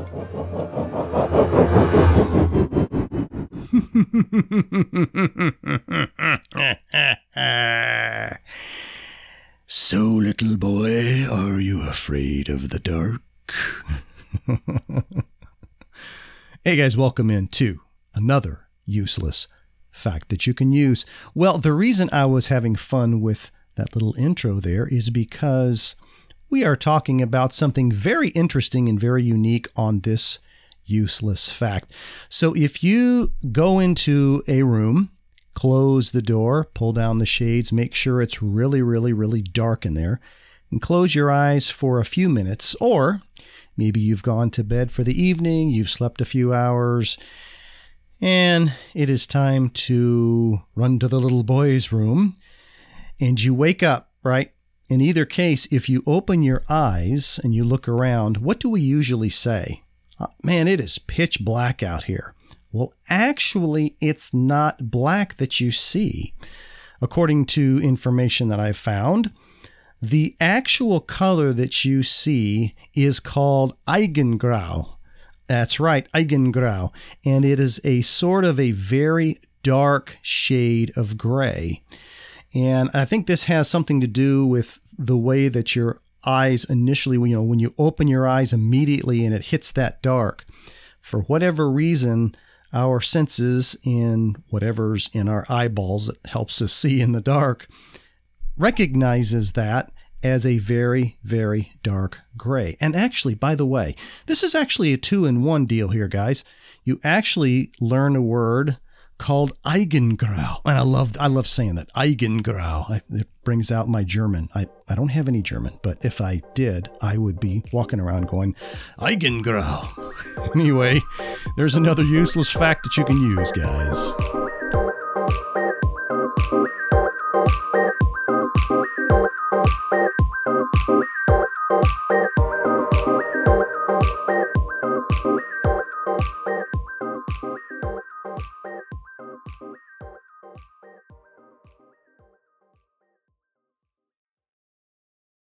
so, little boy, are you afraid of the dark? hey, guys, welcome in to another useless fact that you can use. Well, the reason I was having fun with that little intro there is because we are talking about something very interesting and very unique on this useless fact. So if you go into a room, close the door, pull down the shades, make sure it's really, really, really dark in there, and close your eyes for a few minutes, or maybe you've gone to bed for the evening, you've slept a few hours, and it is time to run to the little boy's room, and you wake up, right? In either case, if you open your eyes and you look around, what do we usually say? Uh, man, it is pitch black out here. Well, actually, it's not black that you see. According to information that I've found, the actual color that you see is called Eigengrau. That's right, Eigengrau. And it is a sort of a very dark shade of gray. And I think this has something to do with the way that your eyes initially, you know, when you open your eyes immediately and it hits that dark, for whatever reason, our senses in whatever's in our eyeballs that helps us see in the dark recognizes that as a very, very dark gray. And actually, by the way, this is actually a two in one deal here, guys. You actually learn a word called Eigengrau. And I love I love saying that Eigengrau. I, it brings out my German. I, I don't have any German, but if I did, I would be walking around going Eigengrau. anyway, there's another useless fact that you can use, guys.